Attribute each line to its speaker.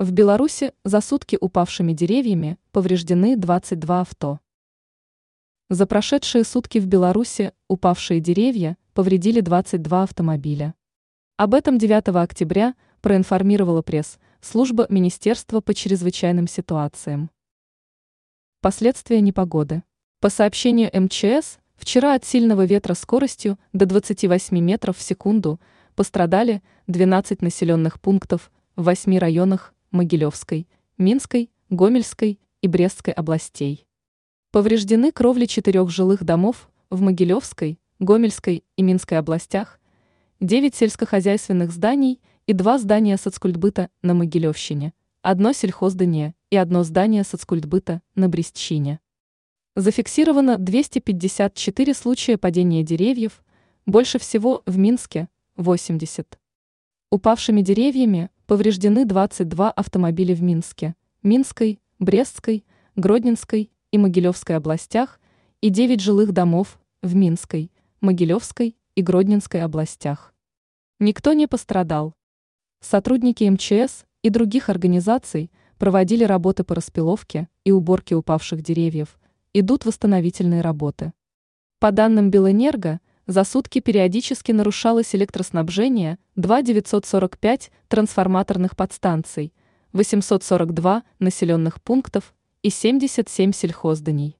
Speaker 1: В Беларуси за сутки упавшими деревьями повреждены 22 авто. За прошедшие сутки в Беларуси упавшие деревья повредили 22 автомобиля. Об этом 9 октября проинформировала пресс служба Министерства по чрезвычайным ситуациям. Последствия непогоды. По сообщению МЧС, вчера от сильного ветра скоростью до 28 метров в секунду пострадали 12 населенных пунктов в 8 районах Могилевской, Минской, Гомельской и Брестской областей. Повреждены кровли четырех жилых домов в Могилевской, Гомельской и Минской областях, девять сельскохозяйственных зданий и два здания соцкультбыта на Могилевщине, одно сельхоздание и одно здание соцкультбыта на Брестчине. Зафиксировано 254 случая падения деревьев, больше всего в Минске – 80. Упавшими деревьями повреждены 22 автомобиля в Минске, Минской, Брестской, Гродненской и Могилевской областях и 9 жилых домов в Минской, Могилевской и Гродненской областях. Никто не пострадал. Сотрудники МЧС и других организаций проводили работы по распиловке и уборке упавших деревьев, идут восстановительные работы. По данным Белэнерго, за сутки периодически нарушалось электроснабжение 2945 трансформаторных подстанций, 842 населенных пунктов и 77 сельхозданий.